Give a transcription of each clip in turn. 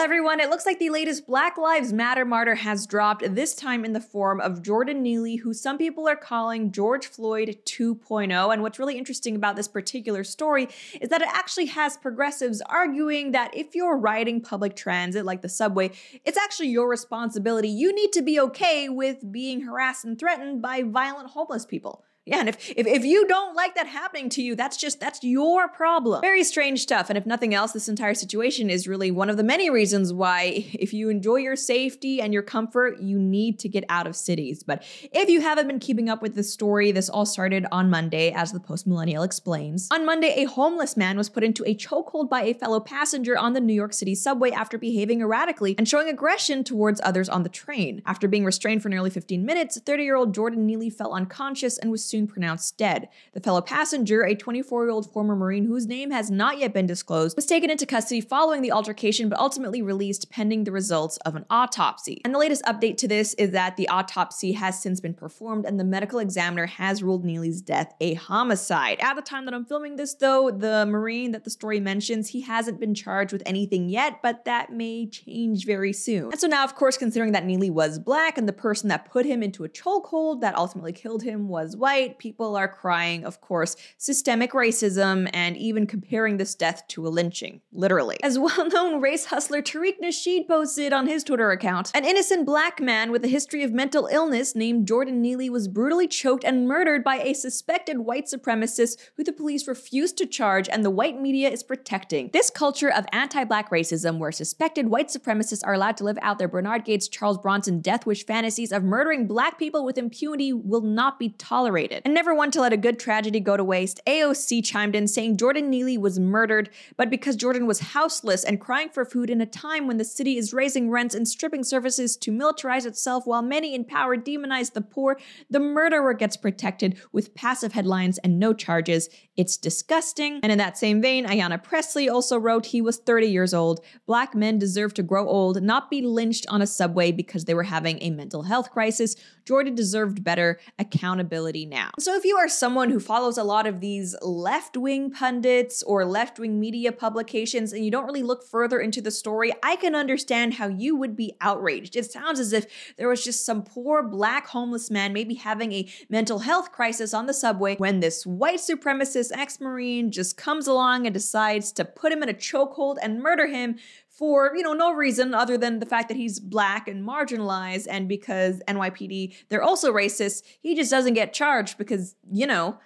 Everyone, it looks like the latest Black Lives Matter martyr has dropped, this time in the form of Jordan Neely, who some people are calling George Floyd 2.0. And what's really interesting about this particular story is that it actually has progressives arguing that if you're riding public transit like the subway, it's actually your responsibility. You need to be okay with being harassed and threatened by violent homeless people. Yeah, and if, if if you don't like that happening to you, that's just that's your problem. Very strange stuff. And if nothing else, this entire situation is really one of the many reasons why if you enjoy your safety and your comfort, you need to get out of cities. But if you haven't been keeping up with this story, this all started on Monday, as the post millennial explains. On Monday, a homeless man was put into a chokehold by a fellow passenger on the New York City subway after behaving erratically and showing aggression towards others on the train. After being restrained for nearly 15 minutes, 30-year-old Jordan Neely fell unconscious and was soon pronounced dead. The fellow passenger, a 24 year old former Marine whose name has not yet been disclosed, was taken into custody following the altercation but ultimately released pending the results of an autopsy. And the latest update to this is that the autopsy has since been performed and the medical examiner has ruled Neely's death a homicide. At the time that I'm filming this, though, the Marine that the story mentions, he hasn't been charged with anything yet, but that may change very soon. And so now, of course, considering that Neely was black and the person that put him into a chokehold that ultimately killed him was white, people are crying, of course, systemic racism and even comparing this death to a lynching, literally. As well known race hustler Tariq Nasheed posted on his Twitter account, an innocent black man with a history of mental illness named Jordan Neely was brutally choked and murdered by a suspected white supremacist who the police refused to charge and the white media is protecting. This culture of anti black racism, where suspected white supremacists are allowed to live out their Bernhard Goetz, Charles Bronson death wish fantasies of murdering black people with impunity, will not be tolerated. And never one to let a good tragedy go to waste, AOC chimed in saying Jordan Neely was murdered, but because Jordan was houseless and crying for food in a time when the city is raising rents and stripping services to militarize itself while many in power demonize the poor, the murderer gets protected with passive headlines and no charges. It's disgusting. And in that same vein, Ayanna Pressley also wrote he was 30 years old. Black men deserve to grow old, not be lynched on a subway because they were having a mental health crisis. Jordan deserved better accountability now. So if you are someone who follows a lot of these left wing pundits or left wing media publications and you don't really look further into the story, I can understand how you would be outraged. It sounds as if there was just some poor black homeless man maybe having a mental health crisis on the subway when this white supremacist ex Marine just comes along and decides to put him in a chokehold and murder him for, you know, no reason other than the fact that he's black and marginalized and because NYPD, they're also racist. He just doesn't get charged because, you know,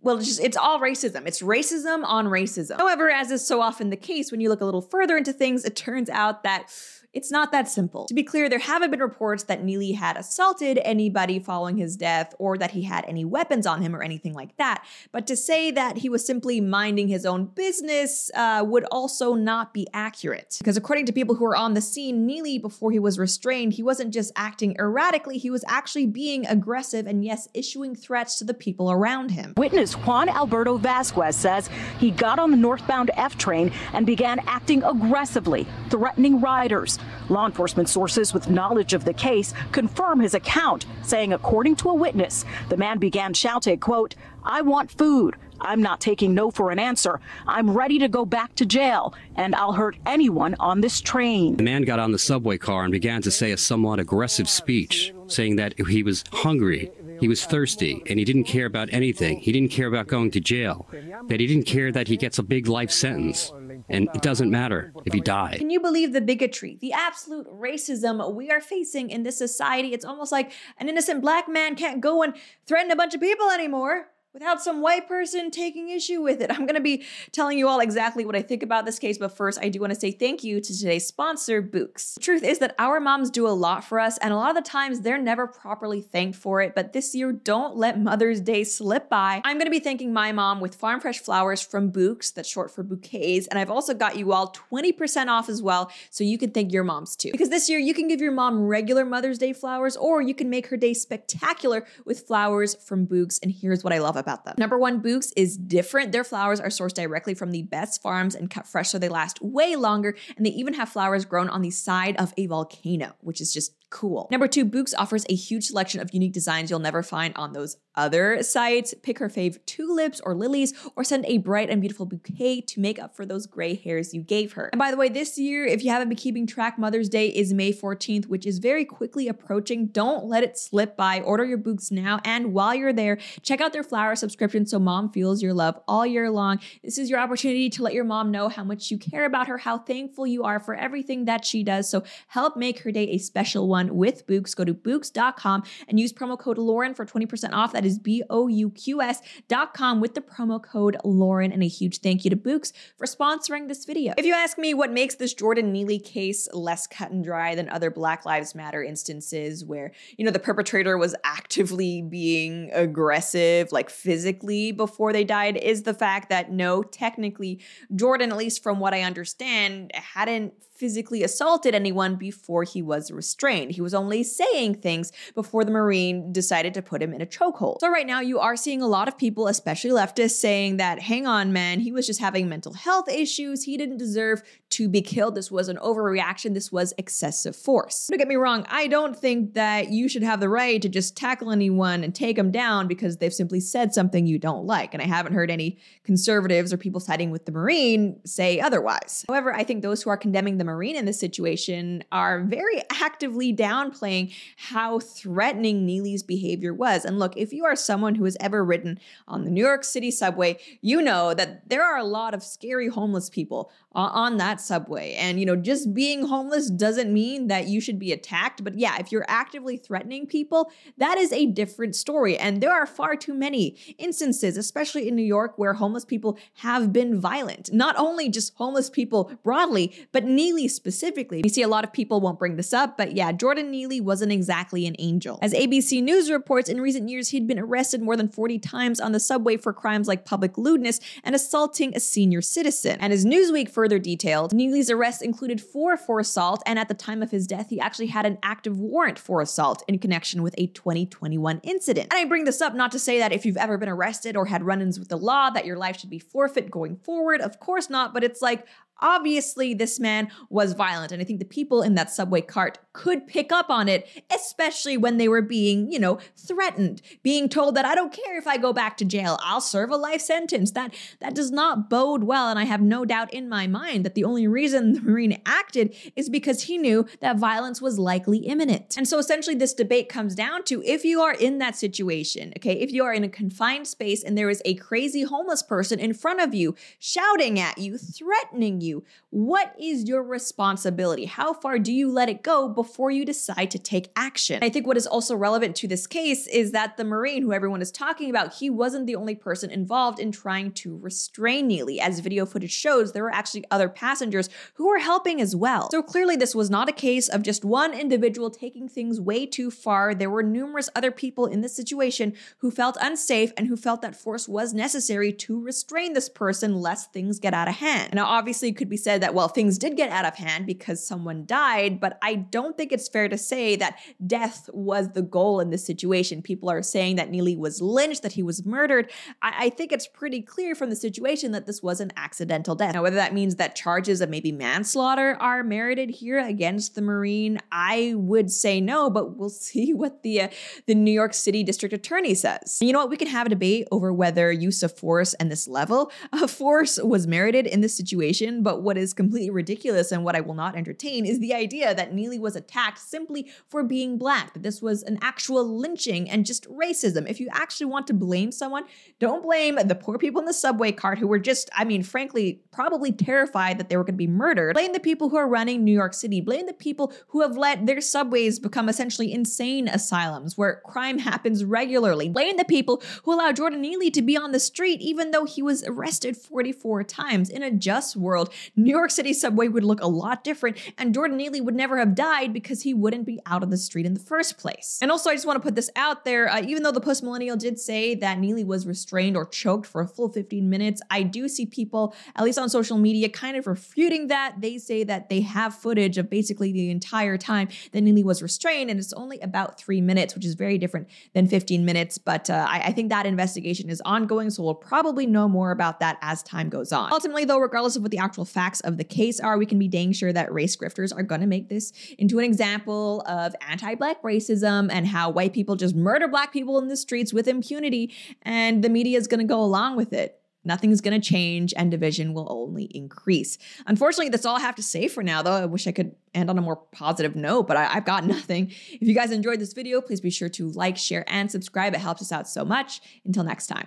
well, it's just it's all racism. It's racism on racism. However, as is so often the case, when you look a little further into things, it turns out that it's not that simple. To be clear, there haven't been reports that Neely had assaulted anybody following his death or that he had any weapons on him or anything like that. But to say that he was simply minding his own business uh, would also not be accurate. Because according to people who were on the scene, Neely, before he was restrained, he wasn't just acting erratically, he was actually being aggressive and, yes, issuing threats to the people around him. Witness Juan Alberto Vasquez says he got on the northbound F train and began acting aggressively, threatening riders. Law enforcement sources with knowledge of the case confirm his account, saying according to a witness, the man began shouting, quote, I want food. I'm not taking no for an answer. I'm ready to go back to jail, and I'll hurt anyone on this train. The man got on the subway car and began to say a somewhat aggressive speech, saying that he was hungry, he was thirsty, and he didn't care about anything. He didn't care about going to jail, that he didn't care that he gets a big life sentence. And it doesn't matter if he died. Can you believe the bigotry, the absolute racism we are facing in this society? It's almost like an innocent black man can't go and threaten a bunch of people anymore without some white person taking issue with it. I'm going to be telling you all exactly what I think about this case, but first, I do want to say thank you to today's sponsor, Bouqs. The truth is that our moms do a lot for us, and a lot of the times they're never properly thanked for it. But this year, don't let Mother's Day slip by. I'm going to be thanking my mom with farm fresh flowers from Bouqs, that's short for bouquets, and I've also got you all 20% off as well, so you can thank your moms too. Because this year, you can give your mom regular Mother's Day flowers, or you can make her day spectacular with flowers from Bouqs. And here's what I love about them. Number one, Bouqs is different. Their flowers are sourced directly from the best farms and cut fresh so they last way longer. And they even have flowers grown on the side of a volcano, which is just Cool. Number two, Bouqs offers a huge selection of unique designs you'll never find on those other sites. Pick her fave tulips or lilies, or send a bright and beautiful bouquet to make up for those gray hairs you gave her. And by the way, this year, if you haven't been keeping track, Mother's Day is May 14th, which is very quickly approaching. Don't let it slip by. Order your Bouqs now. And while you're there, check out their flower subscription so mom feels your love all year long. This is your opportunity to let your mom know how much you care about her, how thankful you are for everything that she does. So help make her day a special one with Bouqs. Go to Bouqs.com and use promo code Lauren for 20% off. That is B O U Q S dot com with the promo code Lauren. And a huge thank you to Bouqs for sponsoring this video. If you ask me what makes this Jordan Neely case less cut and dry than other Black Lives Matter instances where, you know, the perpetrator was actively being aggressive, like physically before they died, is the fact that no, technically, Jordan, at least from what I understand, hadn't physically assaulted anyone before he was restrained. He was only saying things before the Marine decided to put him in a chokehold. So right now you are seeing a lot of people, especially leftists, saying that, hang on, man, he was just having mental health issues. He didn't deserve to be killed. This was an overreaction. This was excessive force. Don't get me wrong. I don't think that you should have the right to just tackle anyone and take them down because they've simply said something you don't like. And I haven't heard any conservatives or people siding with the Marine say otherwise. However, I think those who are condemning the Marine in this situation are very actively downplaying how threatening Neely's behavior was. And look, if you are someone who has ever ridden on the New York City subway, you know that there are a lot of scary homeless people on that subway. And, you know, just being homeless doesn't mean that you should be attacked. But yeah, if you're actively threatening people, that is a different story. And there are far too many instances, especially in New York, where homeless people have been violent. Not only just homeless people broadly, but Neely specifically. We see a lot of people won't bring this up, but yeah, Jordan Neely wasn't exactly an angel. As ABC News reports, in recent years, he'd been arrested more than 40 times on the subway for crimes like public lewdness and assaulting a senior citizen. And as Newsweek further detailed, Neely's arrests included four for assault, and at the time of his death, he actually had an active warrant for assault in connection with a 2021 incident. And I bring this up not to say that if you've ever been arrested or had run ins with the law, that your life should be forfeit going forward. Of course not, but it's like, Obviously, this man was violent, and I think the people in that subway cart could pick up on it, especially when they were being, you know, threatened, being told that I don't care if I go back to jail, I'll serve a life sentence. That that does not bode well, and I have no doubt in my mind that the only reason the Marine acted is because he knew that violence was likely imminent. And so essentially this debate comes down to if you are in that situation, okay, if you are in a confined space and there is a crazy homeless person in front of you shouting at you, threatening you, you. What is your responsibility? How far do you let it go before you decide to take action? I think what is also relevant to this case is that the Marine, who everyone is talking about, he wasn't the only person involved in trying to restrain Neely. As video footage shows, there were actually other passengers who were helping as well. So clearly, this was not a case of just one individual taking things way too far. There were numerous other people in this situation who felt unsafe and who felt that force was necessary to restrain this person lest things get out of hand. Now, obviously, could be said that, well, things did get out of hand because someone died, but I don't think it's fair to say that death was the goal in this situation. People are saying that Neely was lynched, that he was murdered. I, I think it's pretty clear from the situation that this was an accidental death. Now, whether that means that charges of maybe manslaughter are merited here against the Marine, I would say no, but we'll see what the uh, the New York City District Attorney says. You know what? We can have a debate over whether use of force and this level of force was merited in this situation, but what is completely ridiculous and what I will not entertain is the idea that Neely was attacked simply for being black, that this was an actual lynching and just racism. If you actually want to blame someone, don't blame the poor people in the subway cart who were just, I mean, frankly, probably terrified that they were going to be murdered. Blame the people who are running New York City. Blame the people who have let their subways become essentially insane asylums where crime happens regularly. Blame the people who allow Jordan Neely to be on the street even though he was arrested 44 times. In a just world, New York City subway would look a lot different, and Jordan Neely would never have died because he wouldn't be out on the street in the first place. And also, I just want to put this out there uh, even though the post millennial did say that Neely was restrained or choked for a full 15 minutes, I do see people, at least on social media, kind of refuting that. They say that they have footage of basically the entire time that Neely was restrained, and it's only about three minutes, which is very different than 15 minutes. But uh, I, I think that investigation is ongoing, so we'll probably know more about that as time goes on. Ultimately, though, regardless of what the actual facts of the case are, we can be dang sure that race grifters are going to make this into an example of anti black racism and how white people just murder black people in the streets with impunity, and the media is going to go along with it. Nothing's going to change and division will only increase. Unfortunately, that's all I have to say for now, though. I wish I could end on a more positive note, but I, have got nothing. If you guys enjoyed this video, please be sure to like, share, and subscribe. It helps us out so much. Until next time.